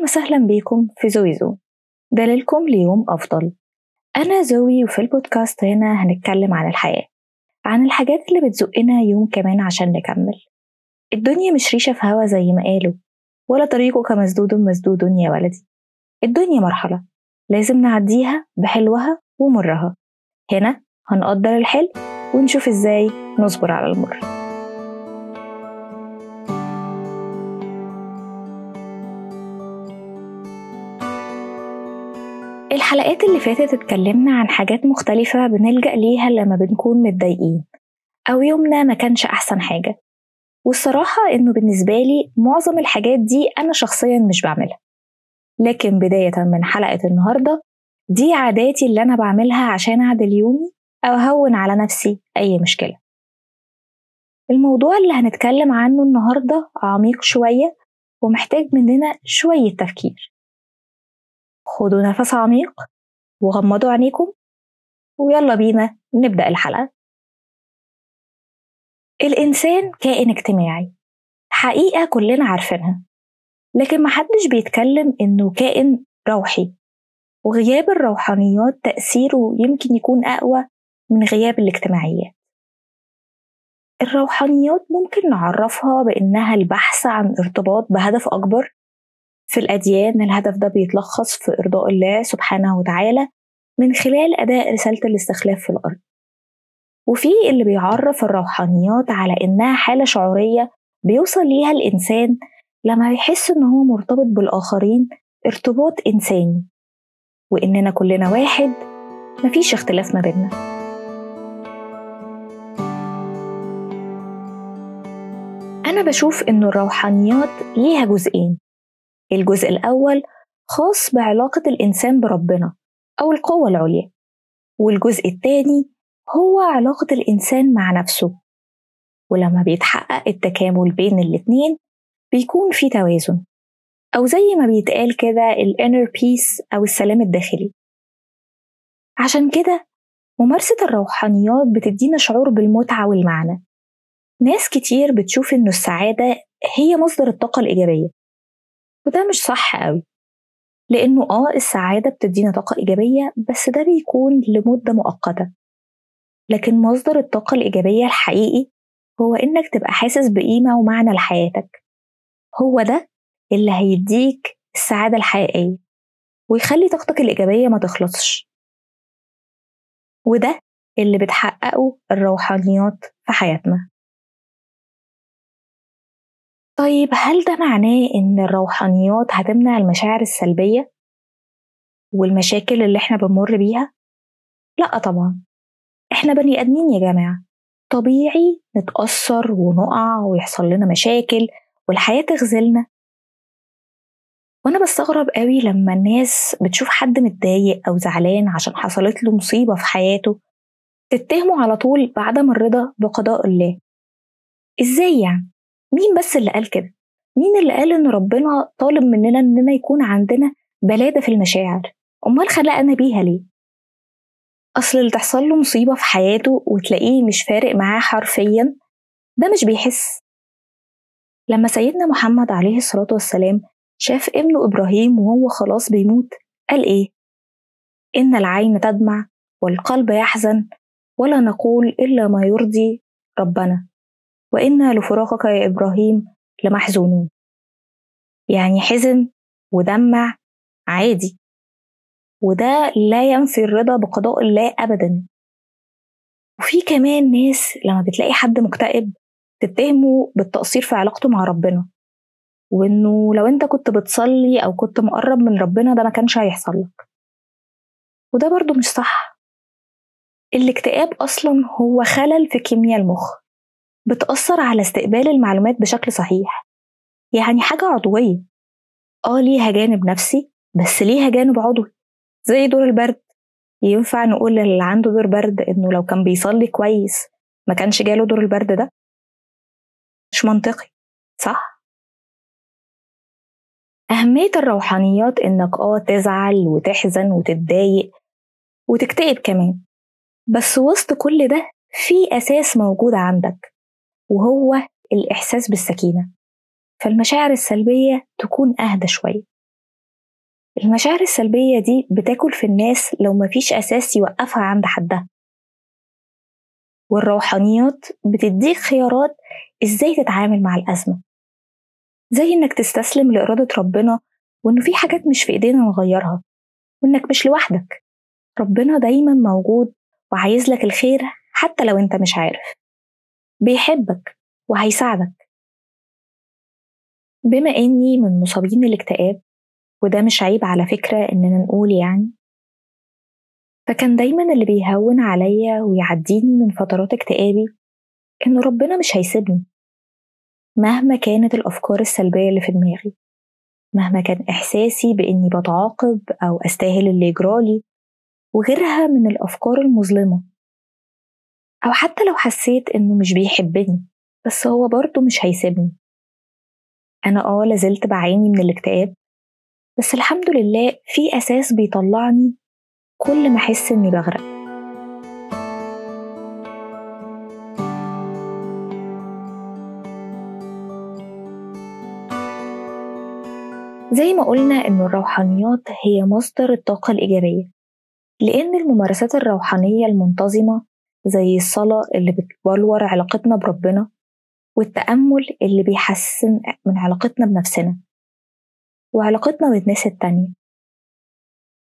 أهلا وسهلا بيكم في زوي زو دليلكم ليوم أفضل. أنا زوي وفي البودكاست هنا هنتكلم عن الحياة. عن الحاجات اللي بتزقنا يوم كمان عشان نكمل. الدنيا مش ريشة في هوا زي ما قالوا ولا طريقه كمسدود مسدود يا ولدي. الدنيا مرحلة لازم نعديها بحلوها ومرها. هنا هنقدر الحلو ونشوف إزاي نصبر على المر. الحلقات اللي فاتت اتكلمنا عن حاجات مختلفة بنلجأ ليها لما بنكون متضايقين أو يومنا ما كانش أحسن حاجة. والصراحة إنه بالنسبة لي معظم الحاجات دي أنا شخصيا مش بعملها. لكن بداية من حلقة النهاردة دي عاداتي اللي أنا بعملها عشان أعدل يومي أو أهون على نفسي أي مشكلة. الموضوع اللي هنتكلم عنه النهاردة عميق شوية ومحتاج مننا شوية تفكير. خدوا نفس عميق وغمضوا عينيكم ويلا بينا نبدأ الحلقة. الإنسان كائن اجتماعي حقيقة كلنا عارفينها لكن محدش بيتكلم إنه كائن روحي وغياب الروحانيات تأثيره يمكن يكون أقوى من غياب الاجتماعيات. الروحانيات ممكن نعرفها بإنها البحث عن ارتباط بهدف أكبر في الأديان الهدف ده بيتلخص في إرضاء الله سبحانه وتعالى من خلال أداء رسالة الاستخلاف في الأرض. وفي اللي بيعرف الروحانيات على إنها حالة شعورية بيوصل ليها الإنسان لما يحس إن هو مرتبط بالآخرين ارتباط إنساني وإننا كلنا واحد مفيش اختلاف ما بيننا. أنا بشوف إن الروحانيات ليها جزئين. الجزء الأول خاص بعلاقة الإنسان بربنا أو القوة العليا والجزء الثاني هو علاقة الإنسان مع نفسه. ولما بيتحقق التكامل بين الاتنين بيكون في توازن أو زي ما بيتقال كده الإنر بيس أو السلام الداخلي. عشان كده ممارسة الروحانيات بتدينا شعور بالمتعة والمعنى. ناس كتير بتشوف إنه السعادة هي مصدر الطاقة الإيجابية وده مش صح قوي. لأنه آه السعادة بتدينا طاقة إيجابية بس ده بيكون لمدة مؤقتة. لكن مصدر الطاقة الإيجابية الحقيقي هو إنك تبقى حاسس بقيمة ومعنى لحياتك. هو ده اللي هيديك السعادة الحقيقية ويخلي طاقتك الإيجابية ما تخلصش. وده اللي بتحققه الروحانيات في حياتنا. طيب هل ده معناه إن الروحانيات هتمنع المشاعر السلبية والمشاكل اللي إحنا بنمر بيها؟ لأ طبعا إحنا بني آدمين يا جماعة طبيعي نتأثر ونقع ويحصل لنا مشاكل والحياة تخذلنا وأنا بستغرب قوي لما الناس بتشوف حد متضايق أو زعلان عشان حصلت له مصيبة في حياته تتهمه على طول بعدم الرضا بقضاء الله إزاي يعني؟ مين بس اللي قال كده؟ مين اللي قال إن ربنا طالب مننا إننا يكون عندنا بلادة في المشاعر؟ أمال خلقنا بيها ليه؟ أصل اللي تحصل له مصيبة في حياته وتلاقيه مش فارق معاه حرفيا ده مش بيحس لما سيدنا محمد عليه الصلاة والسلام شاف ابنه إبراهيم وهو خلاص بيموت قال إيه؟ إن العين تدمع والقلب يحزن ولا نقول إلا ما يرضي ربنا وإنا لفراقك يا إبراهيم لمحزونون. يعني حزن ودمع عادي. وده لا ينفي الرضا بقضاء الله أبدا. وفي كمان ناس لما بتلاقي حد مكتئب تتهمه بالتقصير في علاقته مع ربنا. وإنه لو أنت كنت بتصلي أو كنت مقرب من ربنا ده ما كانش هيحصل لك. وده برضو مش صح. الاكتئاب أصلا هو خلل في كيمياء المخ. بتأثر على استقبال المعلومات بشكل صحيح. يعني حاجة عضوية. آه ليها جانب نفسي بس ليها جانب عضوي. زي دور البرد. ينفع نقول للي عنده دور برد إنه لو كان بيصلي كويس ما كانش جاله دور البرد ده؟ مش منطقي صح؟ أهمية الروحانيات إنك آه تزعل وتحزن وتتضايق وتكتئب كمان. بس وسط كل ده في أساس موجود عندك. وهو الإحساس بالسكينة. فالمشاعر السلبية تكون أهدى شوية. المشاعر السلبية دي بتاكل في الناس لو مفيش أساس يوقفها عند حدها. والروحانيات بتديك خيارات إزاي تتعامل مع الأزمة. زي إنك تستسلم لإرادة ربنا وإنه في حاجات مش في إيدينا نغيرها وإنك مش لوحدك. ربنا دايما موجود وعايز لك الخير حتى لو أنت مش عارف. بيحبك وهيساعدك. بما إني من مصابين الاكتئاب وده مش عيب على فكرة إننا نقول يعني فكان دايما اللي بيهون عليا ويعديني من فترات اكتئابي إن ربنا مش هيسيبني مهما كانت الأفكار السلبية اللي في دماغي مهما كان إحساسي بإني بتعاقب أو أستاهل اللي يجرالي وغيرها من الأفكار المظلمة. أو حتى لو حسيت إنه مش بيحبني بس هو برضه مش هيسيبني. أنا آه لازلت بعاني من الاكتئاب بس الحمد لله في أساس بيطلعني كل ما أحس إني بغرق. زي ما قلنا إن الروحانيات هي مصدر الطاقة الإيجابية لأن الممارسات الروحانية المنتظمة زي الصلاة اللي بتبلور علاقتنا بربنا والتأمل اللي بيحسن من علاقتنا بنفسنا وعلاقتنا بالناس التانية.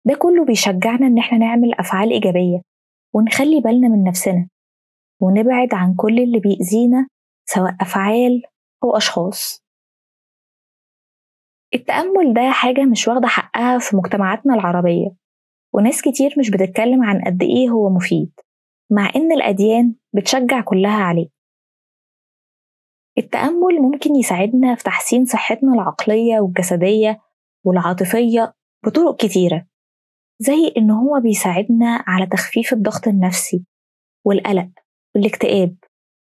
ده كله بيشجعنا إن إحنا نعمل أفعال إيجابية ونخلي بالنا من نفسنا ونبعد عن كل اللي بيأذينا سواء أفعال أو أشخاص. التأمل ده حاجة مش واخدة حقها في مجتمعاتنا العربية وناس كتير مش بتتكلم عن قد إيه هو مفيد. مع إن الأديان بتشجع كلها عليه. التأمل ممكن يساعدنا في تحسين صحتنا العقلية والجسدية والعاطفية بطرق كتيرة زي إن هو بيساعدنا على تخفيف الضغط النفسي والقلق والاكتئاب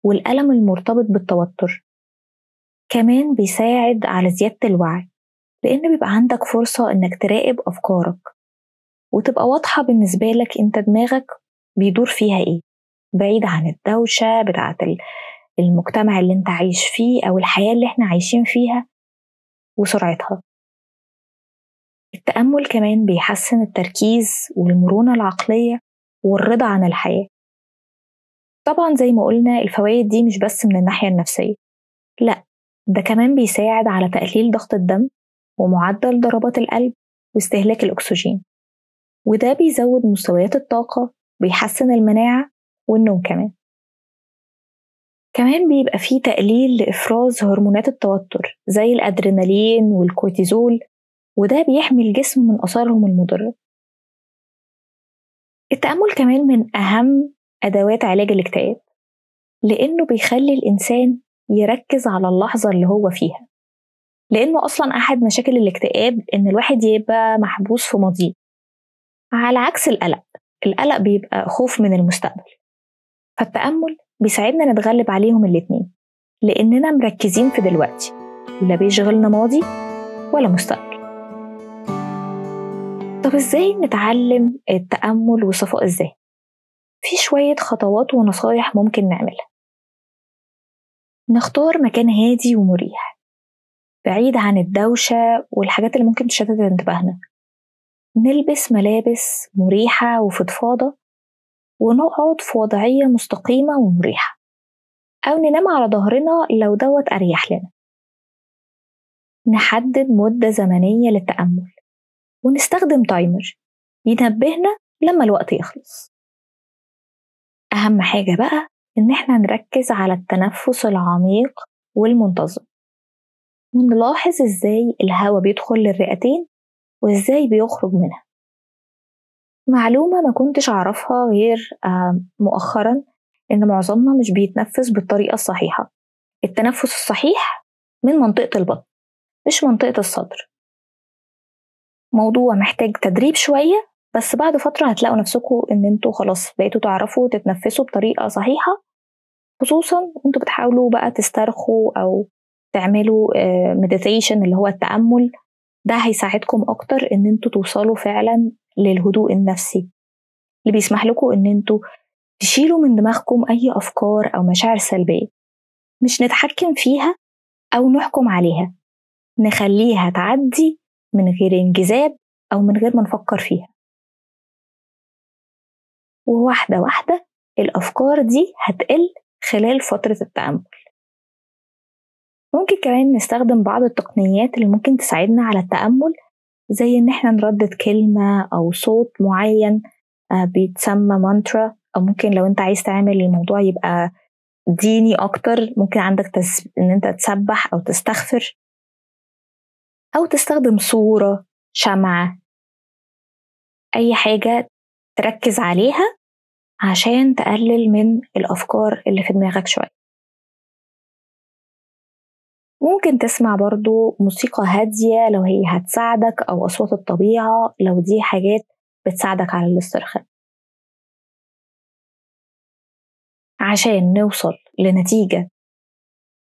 والألم المرتبط بالتوتر. كمان بيساعد على زيادة الوعي لأن بيبقى عندك فرصة إنك تراقب أفكارك وتبقى واضحة بالنسبة لك أنت دماغك بيدور فيها إيه؟ بعيد عن الدوشة بتاعة المجتمع اللي أنت عايش فيه أو الحياة اللي إحنا عايشين فيها وسرعتها. التأمل كمان بيحسن التركيز والمرونة العقلية والرضا عن الحياة. طبعا زي ما قلنا الفوائد دي مش بس من الناحية النفسية لأ ده كمان بيساعد على تقليل ضغط الدم ومعدل ضربات القلب واستهلاك الأكسجين. وده بيزود مستويات الطاقة بيحسن المناعة والنوم كمان. كمان بيبقى فيه تقليل لإفراز هرمونات التوتر زي الأدرينالين والكورتيزول وده بيحمي الجسم من آثارهم المضرة. التأمل كمان من أهم أدوات علاج الاكتئاب لأنه بيخلي الإنسان يركز على اللحظة اللي هو فيها. لأنه أصلا أحد مشاكل الاكتئاب إن الواحد يبقى محبوس في ماضيه. على عكس القلق القلق بيبقى خوف من المستقبل. فالتأمل بيساعدنا نتغلب عليهم الاتنين لأننا مركزين في دلوقتي لا بيشغلنا ماضي ولا مستقبل. طب إزاي نتعلم التأمل وصفاء الذهن؟ في شوية خطوات ونصايح ممكن نعملها. نختار مكان هادي ومريح بعيد عن الدوشة والحاجات اللي ممكن تشتت انتباهنا. نلبس ملابس مريحة وفضفاضة ونقعد في وضعية مستقيمة ومريحة أو ننام على ظهرنا لو دوت أريح لنا. نحدد مدة زمنية للتأمل ونستخدم تايمر ينبهنا لما الوقت يخلص. أهم حاجة بقى إن إحنا نركز على التنفس العميق والمنتظم ونلاحظ إزاي الهواء بيدخل للرئتين وإزاي بيخرج منها. معلومة ما كنتش أعرفها غير مؤخرا إن معظمنا مش بيتنفس بالطريقة الصحيحة. التنفس الصحيح من منطقة البطن مش منطقة الصدر. موضوع محتاج تدريب شوية بس بعد فترة هتلاقوا نفسكم إن أنتوا خلاص بقيتوا تعرفوا تتنفسوا بطريقة صحيحة. خصوصا أنتوا بتحاولوا بقى تسترخوا أو تعملوا مديتيشن اللي هو التأمل. ده هيساعدكم أكتر إن أنتوا توصلوا فعلا للهدوء النفسي. اللي بيسمح لكم إن أنتوا تشيلوا من دماغكم أي أفكار أو مشاعر سلبية. مش نتحكم فيها أو نحكم عليها. نخليها تعدي من غير انجذاب أو من غير ما نفكر فيها. وواحدة واحدة الأفكار دي هتقل خلال فترة التأمل. ممكن كمان نستخدم بعض التقنيات اللي ممكن تساعدنا على التأمل زي إن إحنا نردد كلمة أو صوت معين آه، بيتسمى مانترا أو ممكن لو أنت عايز تعمل الموضوع يبقى ديني أكتر ممكن عندك تس... إن أنت تسبح أو تستغفر. أو تستخدم صورة شمعة أي حاجة تركز عليها عشان تقلل من الأفكار اللي في دماغك شوية. ممكن تسمع برضو موسيقى هادية لو هي هتساعدك أو أصوات الطبيعة لو دي حاجات بتساعدك على الاسترخاء. عشان نوصل لنتيجة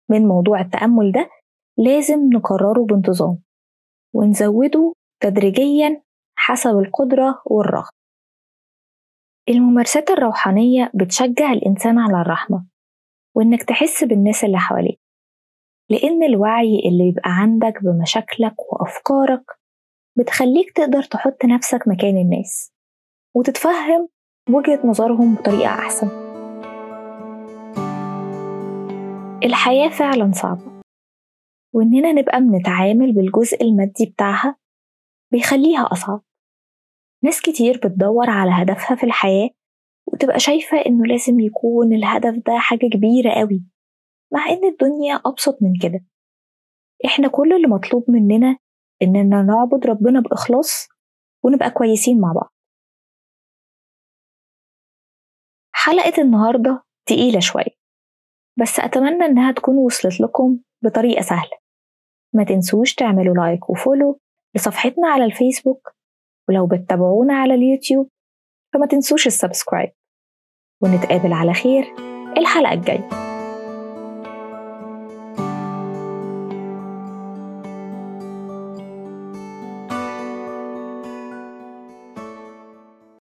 من موضوع التأمل ده لازم نكرره بانتظام ونزوده تدريجيا حسب القدرة والرغبة. الممارسات الروحانية بتشجع الإنسان على الرحمة وإنك تحس بالناس اللي حواليك. لأن الوعي اللي بيبقى عندك بمشاكلك وأفكارك بتخليك تقدر تحط نفسك مكان الناس وتتفهم وجهة نظرهم بطريقة أحسن. الحياة فعلا صعبة وإننا نبقى بنتعامل بالجزء المادي بتاعها بيخليها أصعب. ناس كتير بتدور على هدفها في الحياة وتبقى شايفة إنه لازم يكون الهدف ده حاجة كبيرة قوي مع إن الدنيا أبسط من كده. إحنا كل اللي مطلوب مننا إننا نعبد ربنا بإخلاص ونبقى كويسين مع بعض. حلقة النهاردة تقيلة شوية بس أتمنى إنها تكون وصلت لكم بطريقة سهلة. ما تنسوش تعملوا like و follow لصفحتنا على الفيسبوك ولو بتتابعونا على اليوتيوب فما تنسوش ال subscribe. ونتقابل على خير الحلقة الجاية.